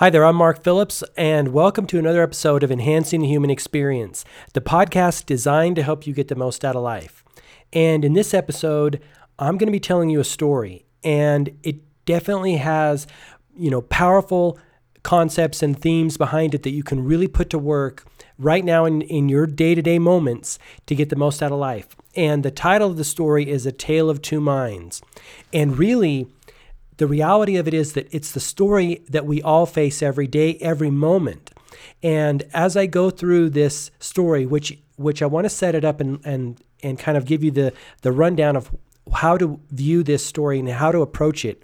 Hi there, I'm Mark Phillips, and welcome to another episode of Enhancing the Human Experience, the podcast designed to help you get the most out of life. And in this episode, I'm going to be telling you a story, and it definitely has, you know, powerful concepts and themes behind it that you can really put to work right now in, in your day to day moments to get the most out of life. And the title of the story is A Tale of Two Minds. And really, the reality of it is that it's the story that we all face every day, every moment. And as I go through this story, which which I want to set it up and and and kind of give you the the rundown of how to view this story and how to approach it,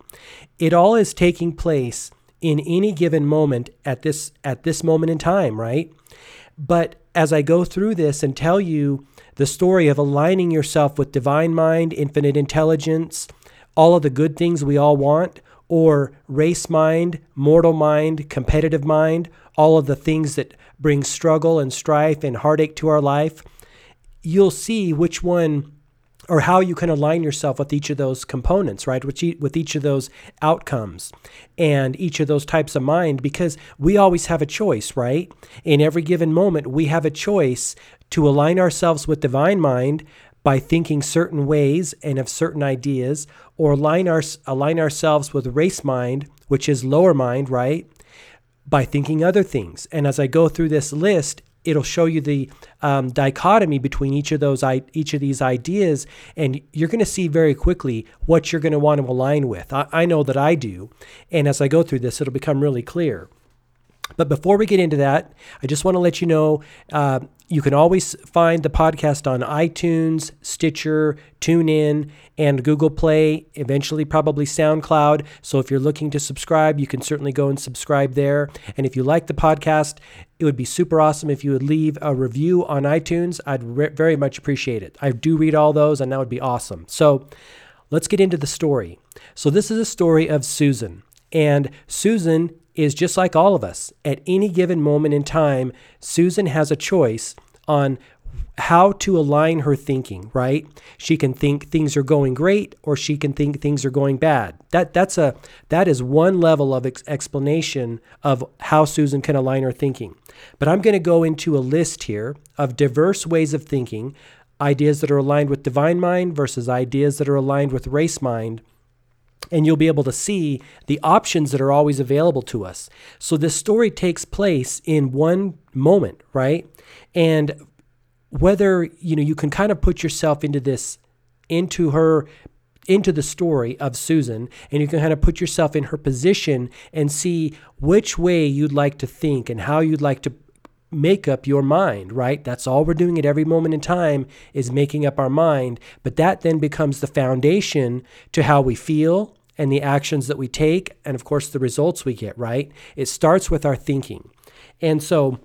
it all is taking place in any given moment at this at this moment in time, right? But as I go through this and tell you the story of aligning yourself with divine mind, infinite intelligence, all of the good things we all want, or race mind, mortal mind, competitive mind, all of the things that bring struggle and strife and heartache to our life, you'll see which one or how you can align yourself with each of those components, right? With each, with each of those outcomes and each of those types of mind, because we always have a choice, right? In every given moment, we have a choice to align ourselves with divine mind by thinking certain ways and of certain ideas, or align, our, align ourselves with race mind, which is lower mind, right? By thinking other things. And as I go through this list, it'll show you the um, dichotomy between each of those each of these ideas, and you're going to see very quickly what you're going to want to align with. I, I know that I do, and as I go through this, it'll become really clear. But before we get into that, I just want to let you know uh, you can always find the podcast on iTunes, Stitcher, TuneIn, and Google Play, eventually, probably SoundCloud. So if you're looking to subscribe, you can certainly go and subscribe there. And if you like the podcast, it would be super awesome if you would leave a review on iTunes. I'd re- very much appreciate it. I do read all those, and that would be awesome. So let's get into the story. So, this is a story of Susan. And Susan is just like all of us. At any given moment in time, Susan has a choice on how to align her thinking, right? She can think things are going great or she can think things are going bad. That that's a that is one level of ex- explanation of how Susan can align her thinking. But I'm going to go into a list here of diverse ways of thinking, ideas that are aligned with divine mind versus ideas that are aligned with race mind and you'll be able to see the options that are always available to us. So this story takes place in one moment, right? And whether you know you can kind of put yourself into this into her into the story of Susan and you can kind of put yourself in her position and see which way you'd like to think and how you'd like to make up your mind, right? That's all we're doing at every moment in time is making up our mind. But that then becomes the foundation to how we feel and the actions that we take, and of course, the results we get, right? It starts with our thinking. And so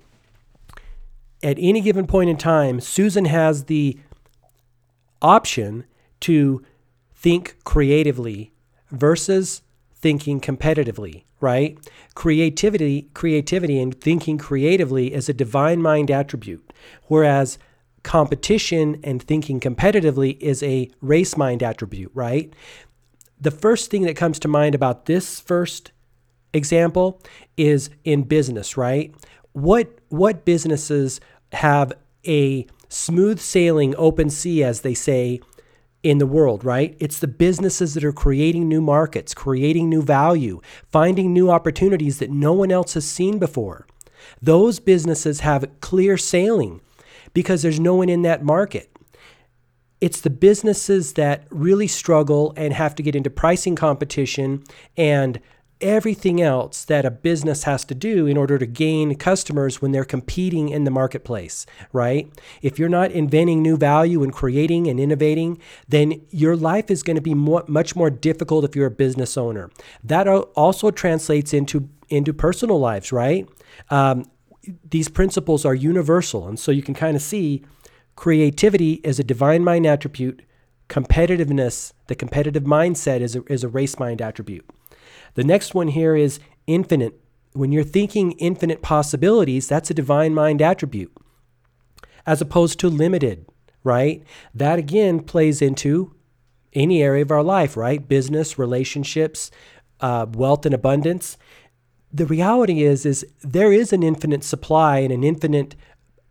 at any given point in time, Susan has the option to think creatively versus thinking competitively right? Creativity, creativity and thinking creatively is a divine mind attribute, whereas competition and thinking competitively is a race mind attribute, right? The first thing that comes to mind about this first example is in business, right? What what businesses have a smooth sailing open sea as they say in the world, right? It's the businesses that are creating new markets, creating new value, finding new opportunities that no one else has seen before. Those businesses have clear sailing because there's no one in that market. It's the businesses that really struggle and have to get into pricing competition and everything else that a business has to do in order to gain customers when they're competing in the marketplace, right? If you're not inventing new value and creating and innovating, then your life is going to be more, much more difficult if you're a business owner. That also translates into into personal lives, right? Um, these principles are universal, and so you can kind of see creativity is a divine mind attribute. Competitiveness, the competitive mindset, is a, is a race mind attribute. The next one here is infinite. When you're thinking infinite possibilities, that's a divine mind attribute, as opposed to limited, right? That again plays into any area of our life, right? Business, relationships, uh, wealth and abundance. the reality is is there is an infinite supply and an infinite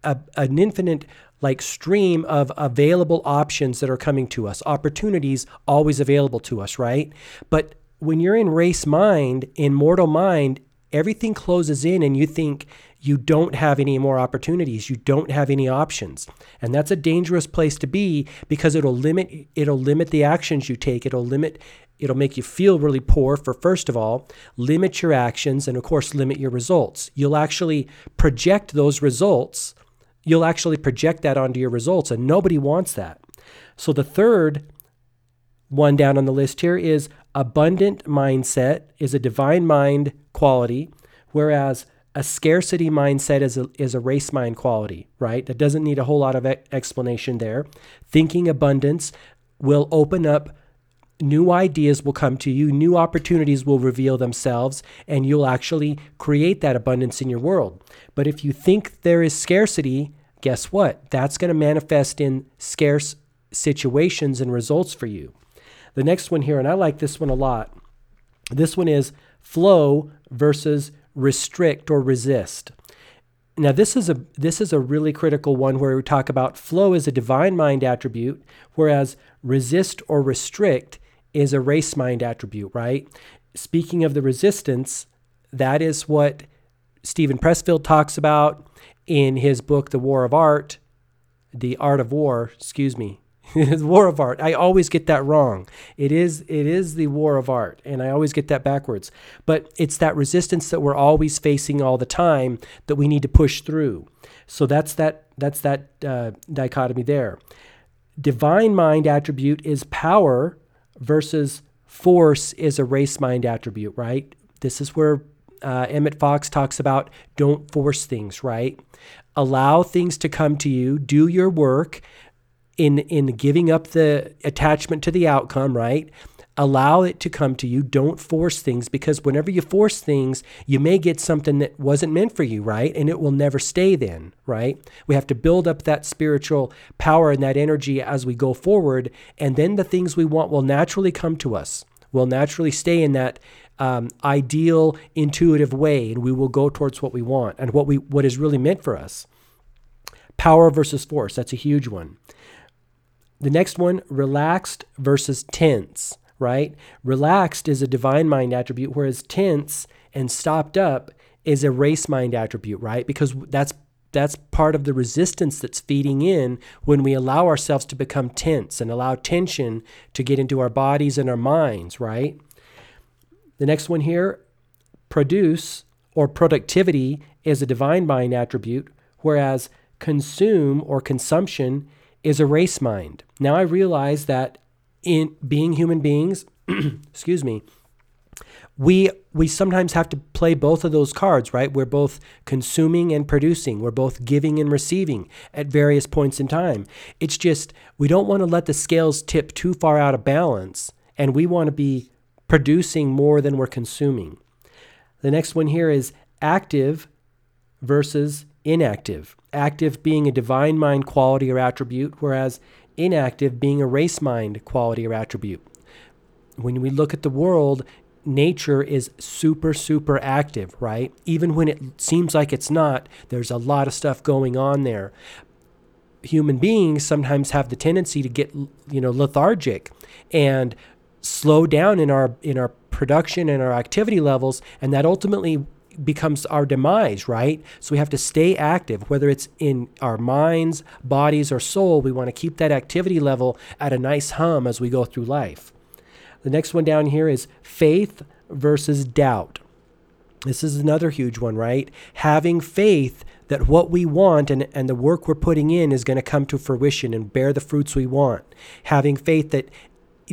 a, an infinite like stream of available options that are coming to us. Opportunities always available to us right? But when you're in race mind in mortal mind everything closes in and you think you don't have any more opportunities you don't have any options. And that's a dangerous place to be because it'll limit it'll limit the actions you take. It'll limit it'll make you feel really poor for first of all limit your actions and of course limit your results. You'll actually project those results you'll actually project that onto your results and nobody wants that so the third one down on the list here is abundant mindset is a divine mind quality whereas a scarcity mindset is a, is a race mind quality, right? That doesn't need a whole lot of explanation there. Thinking abundance will open up new ideas will come to you, new opportunities will reveal themselves, and you'll actually create that abundance in your world. But if you think there is scarcity, guess what? That's going to manifest in scarce situations and results for you. The next one here, and I like this one a lot. This one is flow versus restrict or resist. Now this is a this is a really critical one where we talk about flow is a divine mind attribute, whereas resist or restrict is a race mind attribute, right? Speaking of the resistance, that is what Steven Pressfield talks about in his book The War of Art, The Art of War, excuse me. The War of art. I always get that wrong. It is it is the war of art, and I always get that backwards. But it's that resistance that we're always facing all the time that we need to push through. So that's that that's that uh, dichotomy there. Divine mind attribute is power versus force is a race mind attribute, right? This is where uh, Emmett Fox talks about don't force things, right? Allow things to come to you, do your work, in in giving up the attachment to the outcome, right? Allow it to come to you. Don't force things because whenever you force things, you may get something that wasn't meant for you, right? And it will never stay then, right? We have to build up that spiritual power and that energy as we go forward. And then the things we want will naturally come to us, will naturally stay in that um, ideal, intuitive way. And we will go towards what we want and what, we, what is really meant for us. Power versus force, that's a huge one. The next one, relaxed versus tense, right? Relaxed is a divine mind attribute, whereas tense and stopped up is a race mind attribute, right? Because that's that's part of the resistance that's feeding in when we allow ourselves to become tense and allow tension to get into our bodies and our minds, right? The next one here, produce or productivity is a divine mind attribute, whereas consume or consumption is a race mind. Now I realize that in being human beings, excuse me, we we sometimes have to play both of those cards, right? We're both consuming and producing. We're both giving and receiving at various points in time. It's just we don't want to let the scales tip too far out of balance and we want to be producing more than we're consuming. The next one here is active versus inactive. Active being a divine mind quality or attribute, whereas inactive being a race mind quality or attribute. When we look at the world, nature is super, super active, right? Even when it seems like it's not, there's a lot of stuff going on there. Human beings sometimes have the tendency to get, you know, lethargic and slow down in our in our production and our activity levels, and that ultimately becomes our demise, right? So we have to stay active, whether it's in our minds, bodies, or soul. We want to keep that activity level at a nice hum as we go through life. The next one down here is faith versus doubt. This is another huge one, right? Having faith that what we want and, and the work we're putting in is going to come to fruition and bear the fruits we want. Having faith that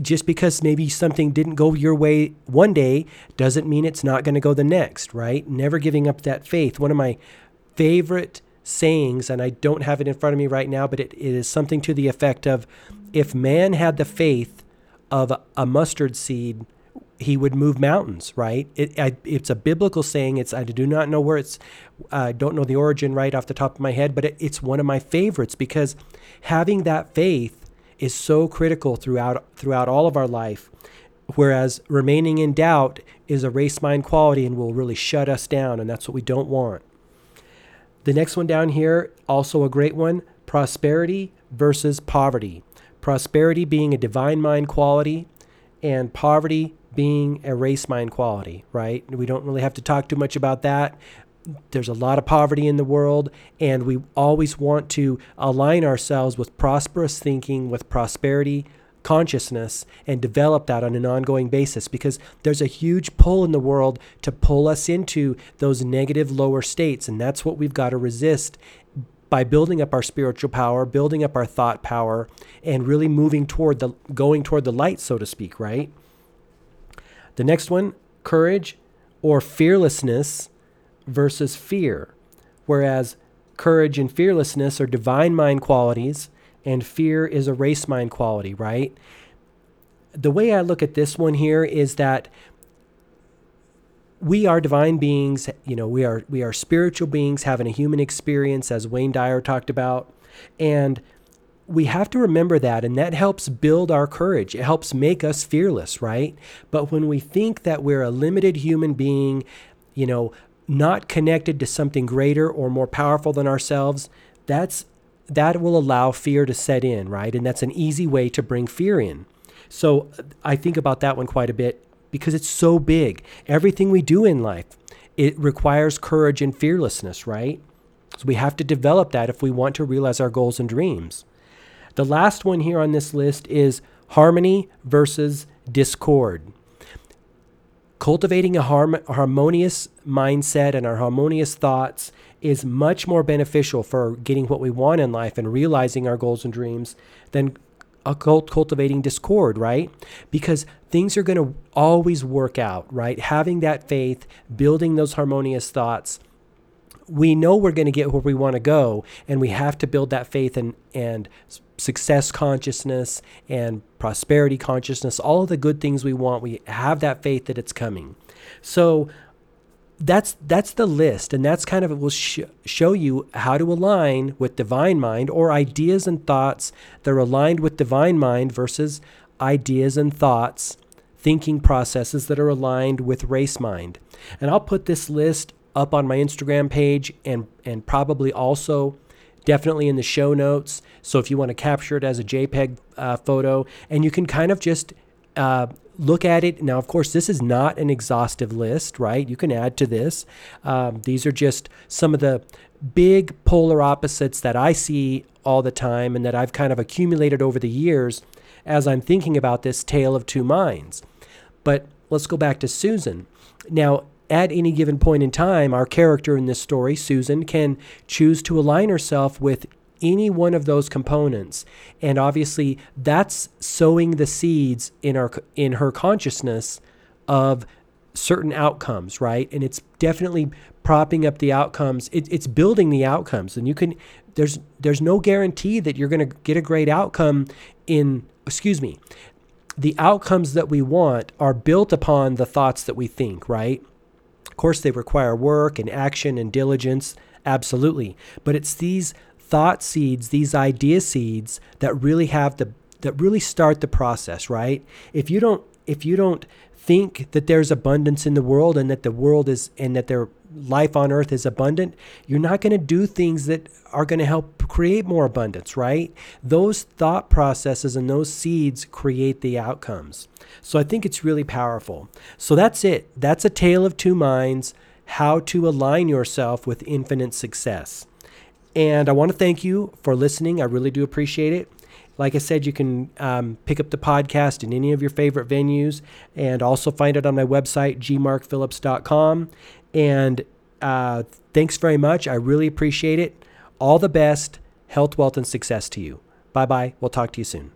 just because maybe something didn't go your way one day doesn't mean it's not going to go the next, right? Never giving up that faith. One of my favorite sayings, and I don't have it in front of me right now, but it, it is something to the effect of if man had the faith of a mustard seed, he would move mountains, right? It, I, it's a biblical saying. It's I do not know where it's, I uh, don't know the origin right off the top of my head, but it, it's one of my favorites because having that faith is so critical throughout throughout all of our life. Whereas remaining in doubt is a race mind quality and will really shut us down, and that's what we don't want. The next one down here, also a great one prosperity versus poverty. Prosperity being a divine mind quality, and poverty being a race mind quality, right? We don't really have to talk too much about that. There's a lot of poverty in the world, and we always want to align ourselves with prosperous thinking, with prosperity, consciousness and develop that on an ongoing basis because there's a huge pull in the world to pull us into those negative lower states. And that's what we've got to resist by building up our spiritual power, building up our thought power, and really moving toward the going toward the light, so to speak, right? The next one, courage or fearlessness versus fear. Whereas courage and fearlessness are divine mind qualities and fear is a race mind quality, right? The way I look at this one here is that we are divine beings, you know, we are we are spiritual beings having a human experience as Wayne Dyer talked about, and we have to remember that and that helps build our courage. It helps make us fearless, right? But when we think that we're a limited human being, you know, not connected to something greater or more powerful than ourselves, that's that will allow fear to set in, right? And that's an easy way to bring fear in. So I think about that one quite a bit because it's so big. Everything we do in life, it requires courage and fearlessness, right? So we have to develop that if we want to realize our goals and dreams. The last one here on this list is harmony versus discord. Cultivating a harm- harmonious mindset and our harmonious thoughts is much more beneficial for getting what we want in life and realizing our goals and dreams than occult cultivating discord, right? Because things are going to always work out, right? Having that faith, building those harmonious thoughts, we know we're going to get where we want to go, and we have to build that faith and and success consciousness and prosperity consciousness, all of the good things we want. We have that faith that it's coming. So that's that's the list and that's kind of it will sh- show you how to align with divine mind or ideas and thoughts that are aligned with divine mind versus ideas and thoughts thinking processes that are aligned with race mind and i'll put this list up on my instagram page and and probably also definitely in the show notes so if you want to capture it as a jpeg uh, photo and you can kind of just uh, look at it. Now, of course, this is not an exhaustive list, right? You can add to this. Um, these are just some of the big polar opposites that I see all the time and that I've kind of accumulated over the years as I'm thinking about this tale of two minds. But let's go back to Susan. Now, at any given point in time, our character in this story, Susan, can choose to align herself with any one of those components. And obviously that's sowing the seeds in our in her consciousness of certain outcomes right? And it's definitely propping up the outcomes. It, it's building the outcomes. And you can there's there's no guarantee that you're going to get a great outcome in excuse me the outcomes that we want are built upon the thoughts that we think right course they require work and action and diligence absolutely but it's these thought seeds, these idea seeds that really have the that really start the process, right? If you don't if you don't think that there's abundance in the world and that the world is and that their life on earth is abundant, you're not going to do things that are going to help create more abundance, right? Those thought processes and those seeds create the outcomes. So I think it's really powerful. So that's it. That's a tale of two minds, how to align yourself with infinite success. And I want to thank you for listening. I really do appreciate it. Like I said, you can um, pick up the podcast in any of your favorite venues and also find it on my website, gmarkphillips.com. And uh, thanks very much. I really appreciate it. All the best. Health, wealth, and success to you. Bye bye. We'll talk to you soon.